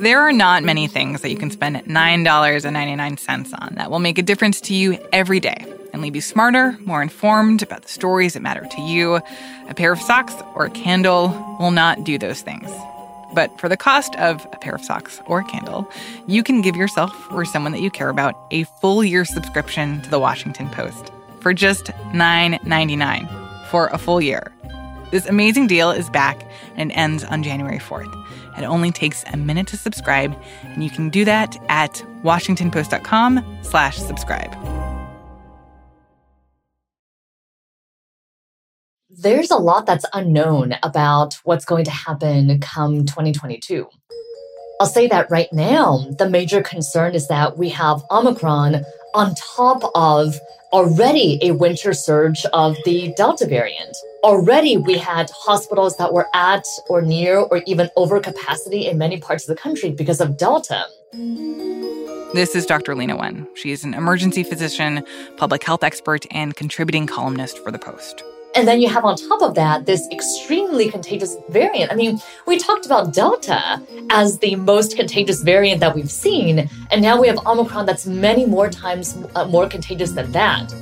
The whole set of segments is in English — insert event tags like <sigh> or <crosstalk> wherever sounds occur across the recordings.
There are not many things that you can spend $9.99 on that will make a difference to you every day and leave you smarter, more informed about the stories that matter to you. A pair of socks or a candle will not do those things. But for the cost of a pair of socks or a candle, you can give yourself or someone that you care about a full year subscription to the Washington Post for just $9.99 for a full year. This amazing deal is back and ends on January 4th. It only takes a minute to subscribe, and you can do that at washingtonpost.com slash subscribe. There's a lot that's unknown about what's going to happen come 2022. I'll say that right now, the major concern is that we have Omicron on top of already a winter surge of the Delta variant. Already, we had hospitals that were at or near or even over capacity in many parts of the country because of Delta. This is Dr. Leana Wen. She is an emergency physician, public health expert, and contributing columnist for The Post. And then you have on top of that this extremely contagious variant. I mean, we talked about Delta as the most contagious variant that we've seen, and now we have Omicron that's many more times uh, more contagious than that.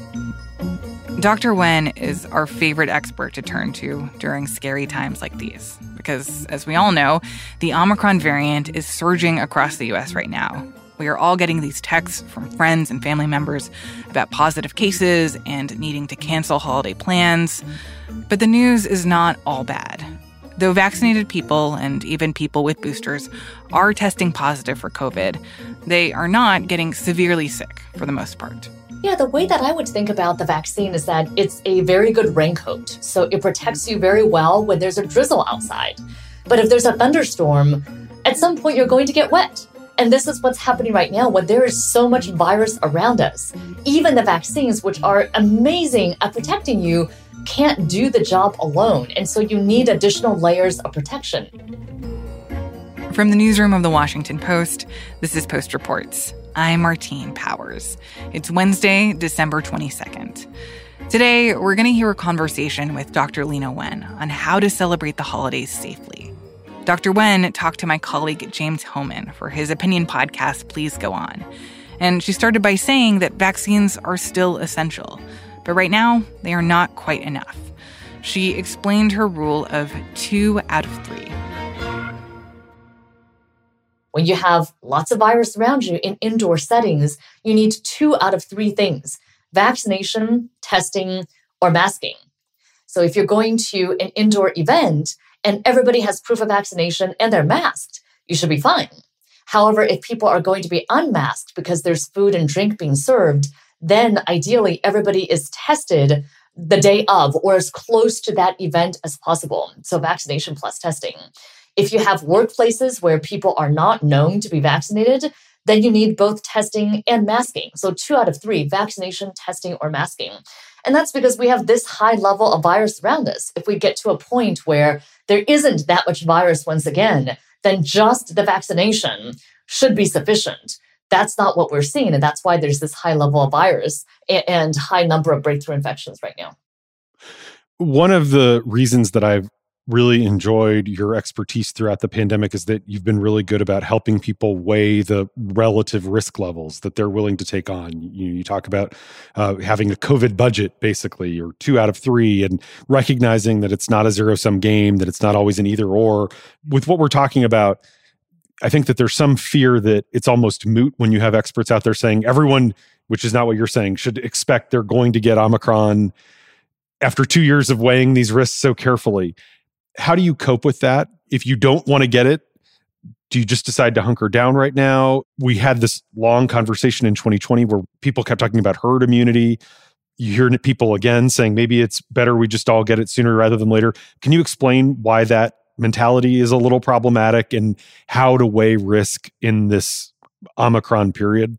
Dr. Wen is our favorite expert to turn to during scary times like these, because as we all know, the Omicron variant is surging across the US right now. We are all getting these texts from friends and family members about positive cases and needing to cancel holiday plans. But the news is not all bad. Though vaccinated people and even people with boosters are testing positive for COVID, they are not getting severely sick for the most part. Yeah, the way that I would think about the vaccine is that it's a very good raincoat. So it protects you very well when there's a drizzle outside. But if there's a thunderstorm, at some point you're going to get wet. And this is what's happening right now when there is so much virus around us. Even the vaccines, which are amazing at protecting you, can't do the job alone. And so you need additional layers of protection. From the newsroom of the Washington Post, this is Post Reports. I'm Martine Powers. It's Wednesday, December 22nd. Today, we're going to hear a conversation with Dr. Leana Wen on how to celebrate the holidays safely. Dr. Wen talked to my colleague James Hohmann for his opinion podcast, Please Go On. And she started by saying that vaccines are still essential, but right now they are not quite enough. She explained her rule of two out of three. When you have lots of virus around you in indoor settings, you need two out of three things vaccination, testing, or masking. So if you're going to an indoor event, and everybody has proof of vaccination and they're masked, you should be fine. However, if people are going to be unmasked because there's food and drink being served, then ideally everybody is tested the day of or as close to that event as possible. So, vaccination plus testing. If you have workplaces where people are not known to be vaccinated, then you need both testing and masking. So, two out of three vaccination, testing, or masking. And that's because we have this high level of virus around us. If we get to a point where there isn't that much virus once again, then just the vaccination should be sufficient. That's not what we're seeing. And that's why there's this high level of virus and high number of breakthrough infections right now. One of the reasons that I've really enjoyed your expertise throughout the pandemic is that you've been really good about helping people weigh the relative risk levels that they're willing to take on. You, you talk about uh, having a COVID budget, basically, or two out of three, and recognizing that it's not a zero sum game, that it's not always an either or. With what we're talking about, I think that there's some fear that it's almost moot when you have experts out there saying everyone, which is not what you're saying, should expect they're going to get Omicron after two years of weighing these risks so carefully how do you cope with that? If you don't want to get it, do you just decide to hunker down right now? We had this long conversation in 2020 where people kept talking about herd immunity. You hear people again saying maybe it's better we just all get it sooner rather than later. Can you explain why that mentality is a little problematic and how to weigh risk in this Omicron period?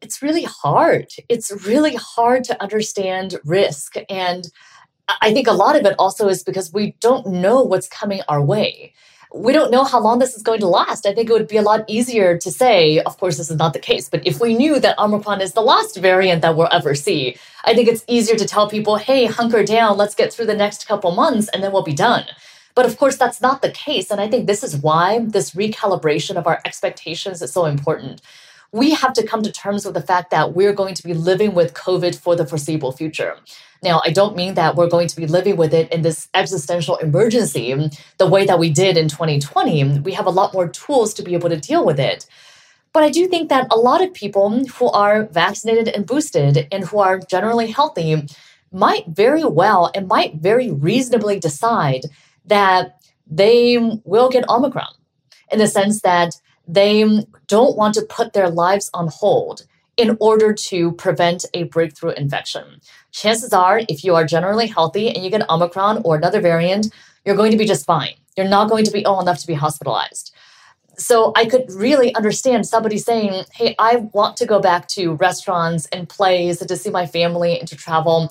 It's really hard. It's really hard to understand risk. And I think a lot of it also is because we don't know what's coming our way. We don't know how long this is going to last. I think it would be a lot easier to say, of course, this is not the case, but if we knew that Omicron is the last variant that we'll ever see, I think it's easier to tell people, hey, hunker down, let's get through the next couple months, and then we'll be done. But of course, that's not the case. And I think this is why this recalibration of our expectations is so important. We have to come to terms with the fact that we're going to be living with COVID for the foreseeable future. Now, I don't mean that we're going to be living with it in this existential emergency the way that we did in 2020. We have a lot more tools to be able to deal with it. But I do think that a lot of people who are vaccinated and boosted and who are generally healthy might very well and might very reasonably decide that they will get Omicron in the sense that they don't want to put their lives on hold in order to prevent a breakthrough infection. Chances are, if you are generally healthy and you get Omicron or another variant, you're going to be just fine. You're not going to be ill enough to be hospitalized so I could really understand somebody saying, Hey, I want to go back to restaurants and plays and to see my family and to travel.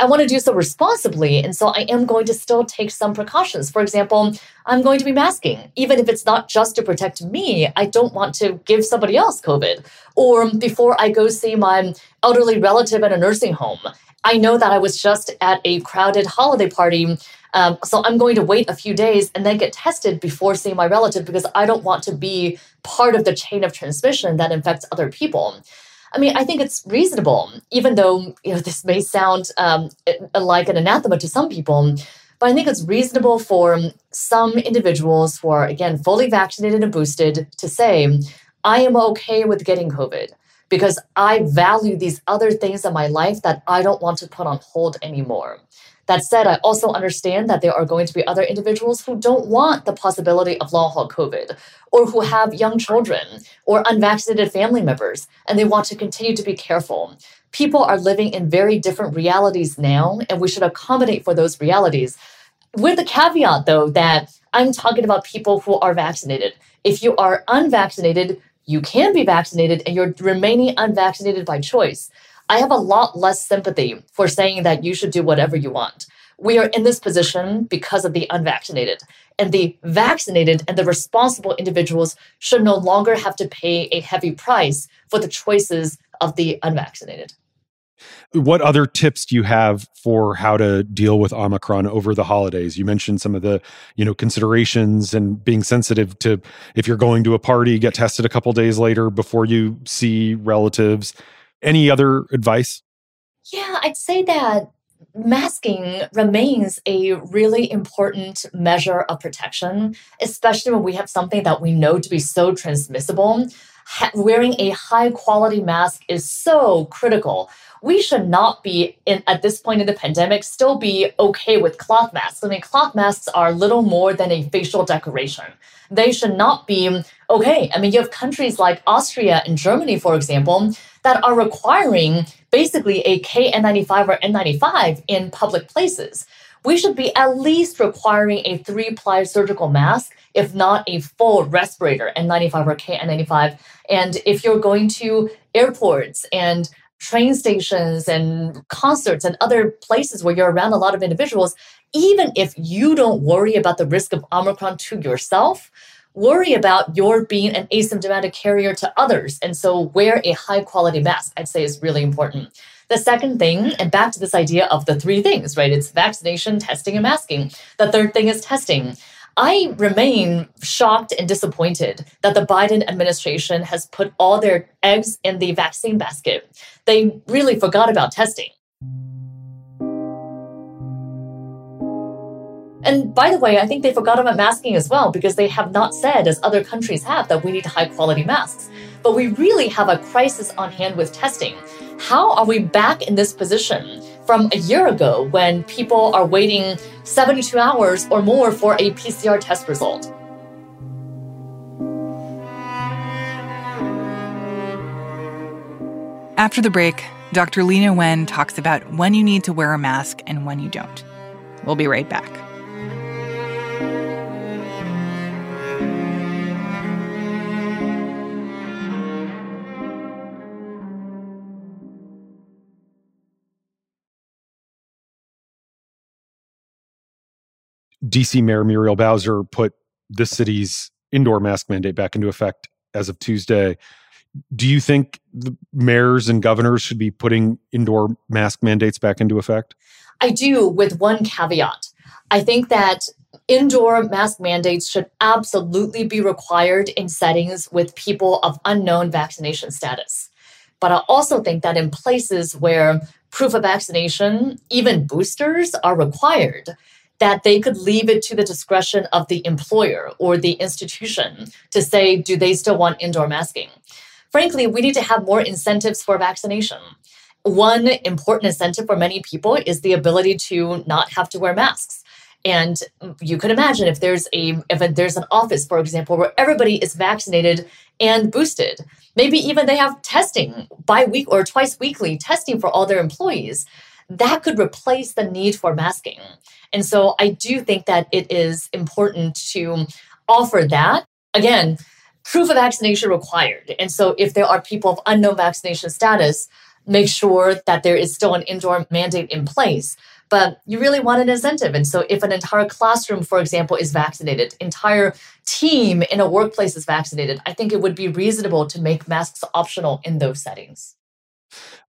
I want to do so responsibly. And so I am going to still take some precautions. For example, I'm going to be masking, even if it's not just to protect me. I don't want to give somebody else COVID. Or before I go see my elderly relative at a nursing home, I know that I was just at a crowded holiday party um, so I'm going to wait a few days and then get tested before seeing my relative because I don't want to be part of the chain of transmission that infects other people. I mean, I think it's reasonable, even though you know <laughs> this may sound um, like an anathema to some people. But I think it's reasonable for some individuals who are, again, fully vaccinated and boosted to say, I am okay with getting COVID because I value these other things in my life that I don't want to put on hold anymore. That said, I also understand that there are going to be other individuals who don't want the possibility of long haul COVID, or who have young children or unvaccinated family members, and they want to continue to be careful. People are living in very different realities now, and we should accommodate for those realities. With the caveat, though, that I'm talking about people who are vaccinated. If you are unvaccinated, you can be vaccinated and you're remaining unvaccinated by choice. I have a lot less sympathy for saying that you should do whatever you want. We are in this position because of the unvaccinated. And the vaccinated and the responsible individuals should no longer have to pay a heavy price for the choices of the unvaccinated. What other tips do you have for how to deal with Omicron over the holidays? You mentioned some of the, you know, considerations and being sensitive to if you're going to a party, get tested a couple days later before you see relatives. Any other advice? Yeah, I'd say that masking remains a really important measure of protection, especially when we have something that we know to be so transmissible. Wearing a high quality mask is so critical. We should not be in, at this point in the pandemic still be okay with cloth masks. I mean, cloth masks are little more than a facial decoration. They should not be okay. I mean, you have countries like Austria and Germany, for example, that are requiring basically a KN95 or N95 in public places. We should be at least requiring a three ply surgical mask, if not a full respirator N95 or KN95. And if you're going to airports and train stations and concerts and other places where you're around a lot of individuals, even if you don't worry about the risk of Omicron to yourself, worry about your being an asymptomatic carrier to others. And so wear a high quality mask, I'd say is really important. The second thing, and back to this idea of the three things, right? It's vaccination, testing, and masking. The third thing is testing. I remain shocked and disappointed that the Biden administration has put all their eggs in the vaccine basket. They really forgot about testing. And by the way, I think they forgot about masking as well because they have not said, as other countries have, that we need high quality masks. But we really have a crisis on hand with testing. How are we back in this position from a year ago when people are waiting 72 hours or more for a PCR test result? After the break, Dr. Leana Wen talks about when you need to wear a mask and when you don't. We'll be right back. DC Mayor Muriel Bowser put the city's indoor mask mandate back into effect as of Tuesday. Do you think the mayors and governors should be putting indoor mask mandates back into effect? I do, with one caveat. I think that Indoor mask mandates should absolutely be required in settings with people of unknown vaccination status. But I also think that in places where proof of vaccination, even boosters, are required, that they could leave it to the discretion of the employer or the institution to say, do they still want indoor masking? Frankly, we need to have more incentives for vaccination. One important incentive for many people is the ability to not have to wear masks. And you could imagine if there's a if there's an office, for example, where everybody is vaccinated and boosted, maybe even they have testing by week or twice weekly testing for all their employees, that could replace the need for masking. And so I do think that it is important to offer that. Again, proof of vaccination required. And so if there are people of unknown vaccination status, make sure that there is still an indoor mandate in place but you really want an incentive. And so if an entire classroom, for example, is vaccinated, entire team in a workplace is vaccinated, I think it would be reasonable to make masks optional in those settings.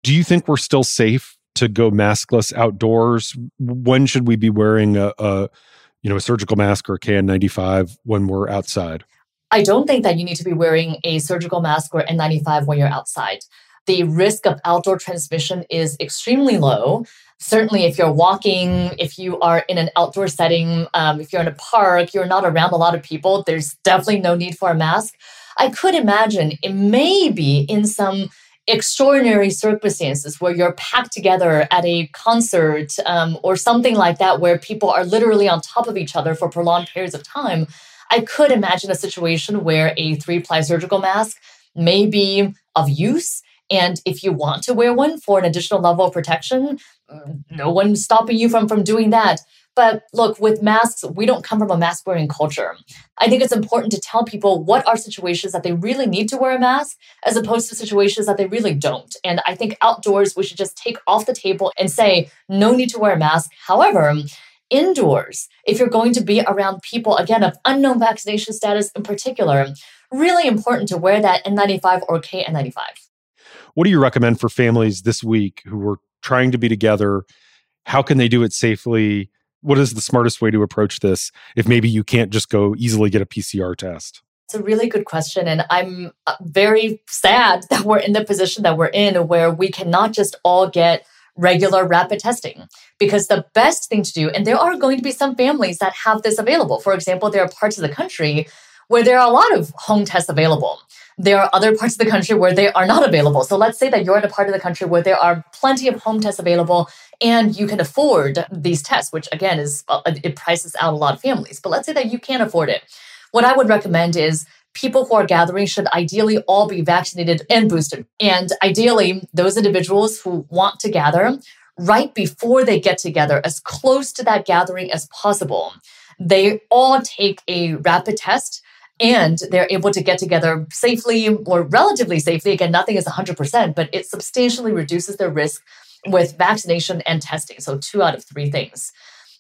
Do you think we're still safe to go maskless outdoors? When should we be wearing a, a you know, a surgical mask or a KN95 when we're outside? I don't think that you need to be wearing a surgical mask or N95 when you're outside. The risk of outdoor transmission is extremely low certainly if you're walking, if you are in an outdoor setting, um, if you're in a park, you're not around a lot of people, there's definitely no need for a mask. I could imagine it may be in some extraordinary circumstances where you're packed together at a concert um, or something like that, where people are literally on top of each other for prolonged periods of time. I could imagine a situation where a three ply surgical mask may be of use. And if you want to wear one for an additional level of protection, no one's stopping you from from doing that but look with masks we don't come from a mask wearing culture i think it's important to tell people what are situations that they really need to wear a mask as opposed to situations that they really don't and i think outdoors we should just take off the table and say no need to wear a mask however indoors if you're going to be around people again of unknown vaccination status in particular really important to wear that n95 or kn95 what do you recommend for families this week who are trying to be together. How can they do it safely? What is the smartest way to approach this if maybe you can't just go easily get a PCR test? It's a really good question. And I'm uh, very sad that we're in the position that we're in where we cannot just all get regular rapid testing because the best thing to do, and there are going to be some families that have this available. For example, there are parts of the country where there are a lot of home tests available there are other parts of the country where they are not available. So let's say that you're in a part of the country where there are plenty of home tests available and you can afford these tests, which again is uh, it prices out a lot of families. But let's say that you can't afford it. What I would recommend is people who are gathering should ideally all be vaccinated and boosted. And ideally, those individuals who want to gather right before they get together, as close to that gathering as possible, they all take a rapid test and they're able to get together safely or relatively safely. Again, nothing is 100%, but it substantially reduces their risk with vaccination and testing. So, two out of three things.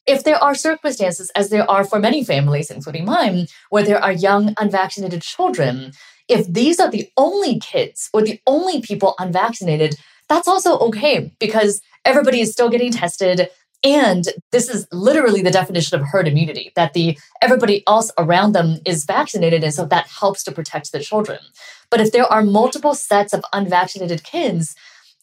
If there are circumstances, as there are for many families, including mine, where there are young unvaccinated children, if these are the only kids or the only people unvaccinated, that's also okay because everybody is still getting tested. And this is literally the definition of herd immunity that the everybody else around them is vaccinated and so that helps to protect the children. But if there are multiple sets of unvaccinated kids,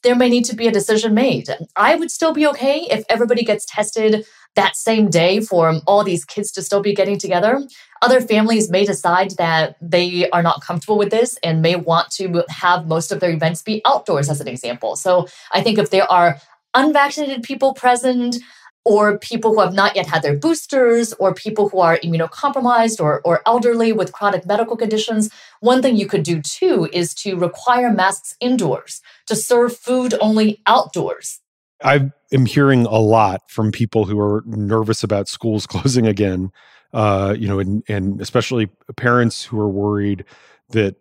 there may need to be a decision made. I would still be okay if everybody gets tested that same day for all these kids to still be getting together. Other families may decide that they are not comfortable with this and may want to have most of their events be outdoors, as an example. So I think if there are unvaccinated people present, or people who have not yet had their boosters, or people who are immunocompromised or, or elderly with chronic medical conditions. One thing you could do too is to require masks indoors, to serve food only outdoors. I am hearing a lot from people who are nervous about schools <laughs> closing again, uh, you know, and, and especially parents who are worried that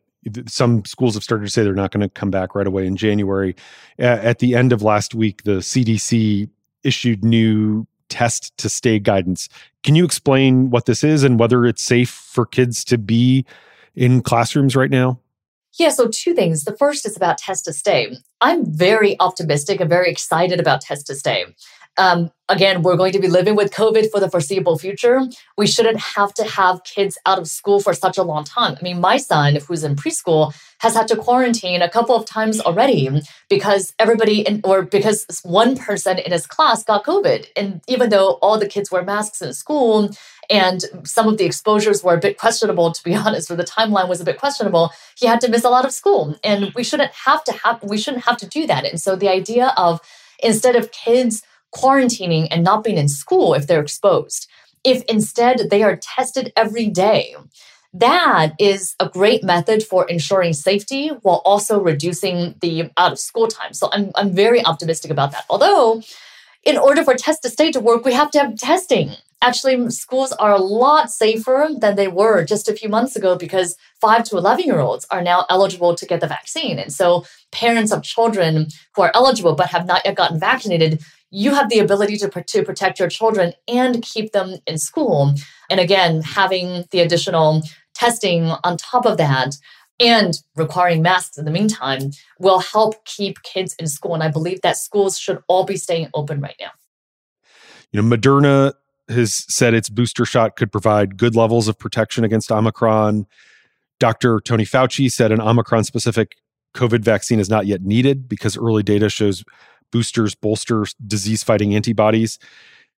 some schools have started to say they're not going to come back right away in January. At the end of last week, the CDC issued new test to stay guidance. Can you explain what this is and whether it's safe for kids to be in classrooms right now? Yeah, so two things. The first is about test to stay. I'm very optimistic and very excited about test to stay. Um, again, we're going to be living with COVID for the foreseeable future. We shouldn't have to have kids out of school for such a long time. I mean, my son, who's in preschool, has had to quarantine a couple of times already because everybody in, or because one person in his class got COVID. And even though all the kids wear masks in school and some of the exposures were a bit questionable, to be <laughs> honest, or the timeline was a bit questionable, he had to miss a lot of school. And we shouldn't have to have we shouldn't have to do that. And so the idea of instead of kids quarantining and not being in school if they're exposed, if instead they are tested every day, that is a great method for ensuring safety while also reducing the out of school time. So I'm, I'm very optimistic about that. Although, in order for test to stay to work, we have to have testing. Actually, schools are a lot safer than they were just a few months ago because 5 to 11 year olds are now eligible to get the vaccine. And so, parents of children who are eligible but have not yet gotten vaccinated, you have the ability to, to protect your children and keep them in school. And again, having the additional testing on top of that and requiring masks in the meantime will help keep kids in school. And I believe that schools should all be staying open right now. You know, Moderna has said its booster shot could provide good levels of protection against Omicron. Dr. Tony Fauci said an Omicron specific COVID vaccine is not yet needed because early data shows boosters bolster disease fighting antibodies.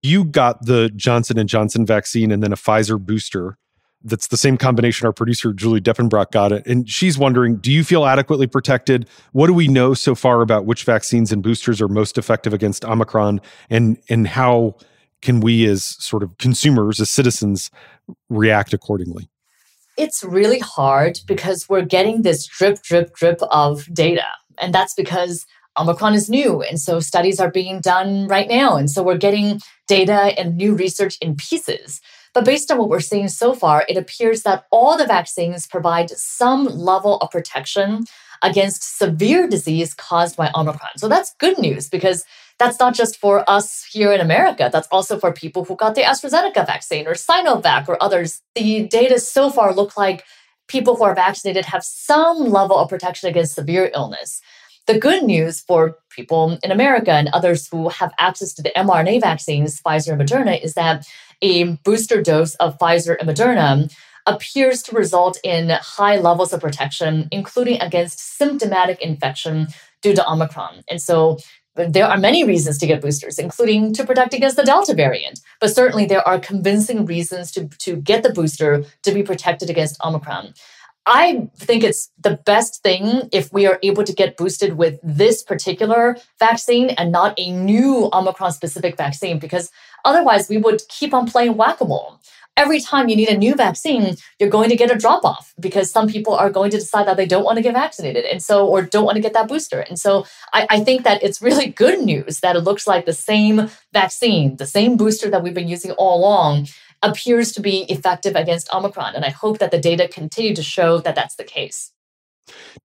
You got the Johnson and Johnson vaccine and then a Pfizer booster that's the same combination our producer Julie Depenbrock got it. And she's wondering, do you feel adequately protected? What do we know so far about which vaccines and boosters are most effective against Omicron and and how can we as sort of consumers, as citizens, react accordingly? It's really hard because we're getting this drip, drip, drip of data. And that's because Omicron is new. And so studies are being done right now. And so we're getting data and new research in pieces. But based on what we're seeing so far, it appears that all the vaccines provide some level of protection against severe disease caused by Omicron. So that's good news because that's not just for us here in America. That's also for people who got the AstraZeneca vaccine or Sinovac or others. The data so far look like people who are vaccinated have some level of protection against severe illness. The good news for people in America and others who have access to the mRNA vaccines, Pfizer and Moderna, is that a booster dose of Pfizer and Moderna appears to result in high levels of protection, including against symptomatic infection due to Omicron. And so there are many reasons to get boosters, including to protect against the Delta variant. But certainly there are convincing reasons to, to get the booster to be protected against Omicron. I think it's the best thing if we are able to get boosted with this particular vaccine and not a new Omicron specific vaccine, because otherwise we would keep on playing whack a mole. Every time you need a new vaccine, you're going to get a drop off because some people are going to decide that they don't want to get vaccinated and so, or don't want to get that booster. And so I, I think that it's really good news that it looks like the same vaccine, the same booster that we've been using all along appears to be effective against Omicron. And I hope that the data continue to show that that's the case.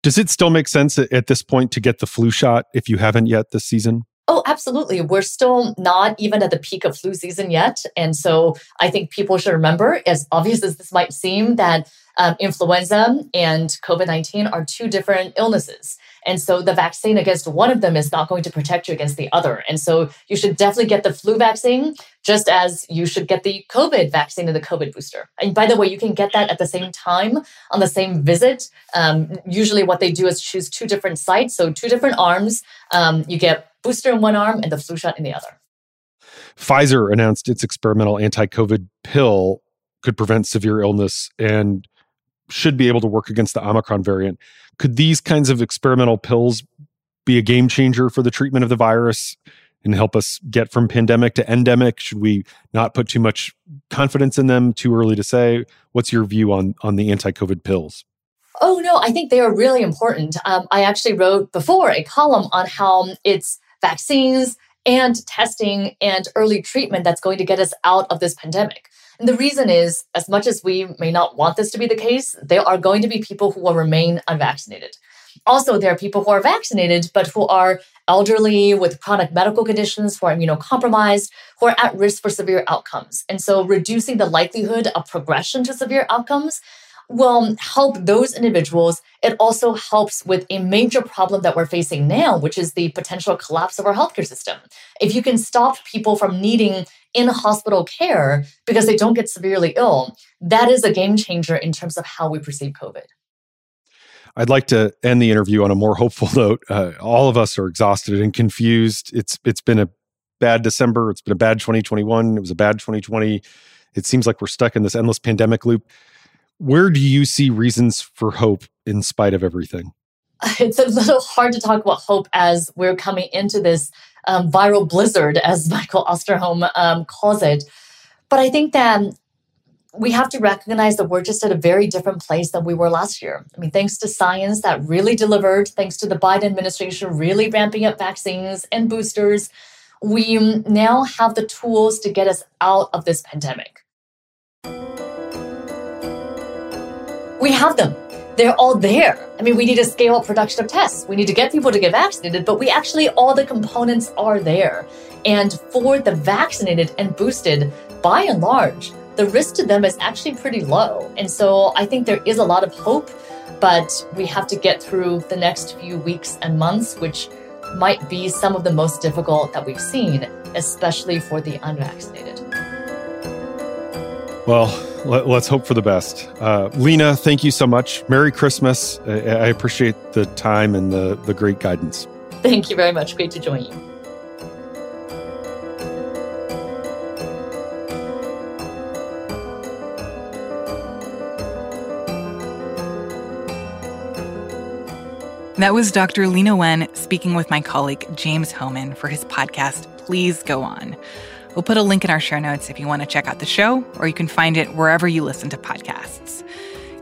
Does it still make sense at this point to get the flu shot if you haven't yet this season? Oh, absolutely. We're still not even at the peak of flu season yet. And so I think people should remember, as obvious as this might seem, that um, influenza and COVID 19 are two different illnesses. And so the vaccine against one of them is not going to protect you against the other. And so you should definitely get the flu vaccine, just as you should get the COVID vaccine and the COVID booster. And by the way, you can get that at the same time on the same visit. Um, usually, what they do is choose two different sites, so two different arms. Um, you get booster in one arm and the flu shot in the other. Pfizer announced its experimental anti COVID pill could prevent severe illness and should be able to work against the Omicron variant. Could these kinds of experimental pills be a game changer for the treatment of the virus and help us get from pandemic to endemic? Should we not put too much confidence in them? Too early to say. What's your view on on the anti-COVID pills? Oh no, I think they are really important. Um, I actually wrote before a column on how it's vaccines and testing and early treatment that's going to get us out of this pandemic. And the reason is, as much as we may not want this to be the case, there are going to be people who will remain unvaccinated. Also, there are people who are vaccinated, but who are elderly with chronic medical conditions, who are immunocompromised, who are at risk for severe outcomes. And so, reducing the likelihood of progression to severe outcomes will help those individuals. It also helps with a major problem that we're facing now, which is the potential collapse of our healthcare system. If you can stop people from needing in hospital care because they don't get severely ill, that is a game changer in terms of how we perceive COVID. I'd like to end the interview on a more hopeful <laughs> note. Uh, all of us are exhausted and confused. It's it's been a bad December. It's been a bad 2021. It was a bad 2020. It seems like we're stuck in this endless pandemic loop. Where do you see reasons for hope in spite of everything? <laughs> It's a little hard to talk about hope as we're coming into this um, viral blizzard, as <laughs> Michael Osterholm um, calls it. But I think that we have to recognize that we're just at a very different place than we were last year. I mean, thanks to science that really delivered, thanks to the Biden administration really ramping up vaccines and boosters, we now have the tools to get us out of this pandemic. We have them. They're all there. I mean, we need to scale up production of tests. We need to get people to get vaccinated, but we actually, all the components are there. And for the vaccinated and boosted, by and large, the risk to them is actually pretty low. And so I think there is a lot of hope, but we have to get through the next few weeks and months, which might be some of the most difficult that we've seen, especially for the unvaccinated. Well, let, us hope for the best. Uh, Leana, thank you so much. Merry Christmas. I, I appreciate the time and the, the great guidance. Thank you very much. Great to join you. That was Dr. Leana Wen speaking with my colleague James Hohmann for his podcast, Please Go On. We'll put a link in our show notes if you want to check out the show, or you can find it wherever you listen to podcasts.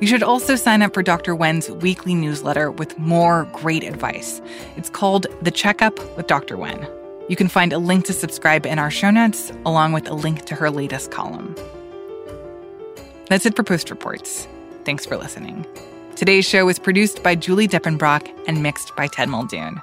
You should also sign up for Dr. Wen's weekly newsletter with more great advice. It's called The Checkup with Dr. Wen. You can find a link to subscribe in our show notes, along with a link to her latest column. That's it for Post Reports. Thanks for listening. Today's show was produced by Julie Depenbrock and mixed by Ted Muldoon.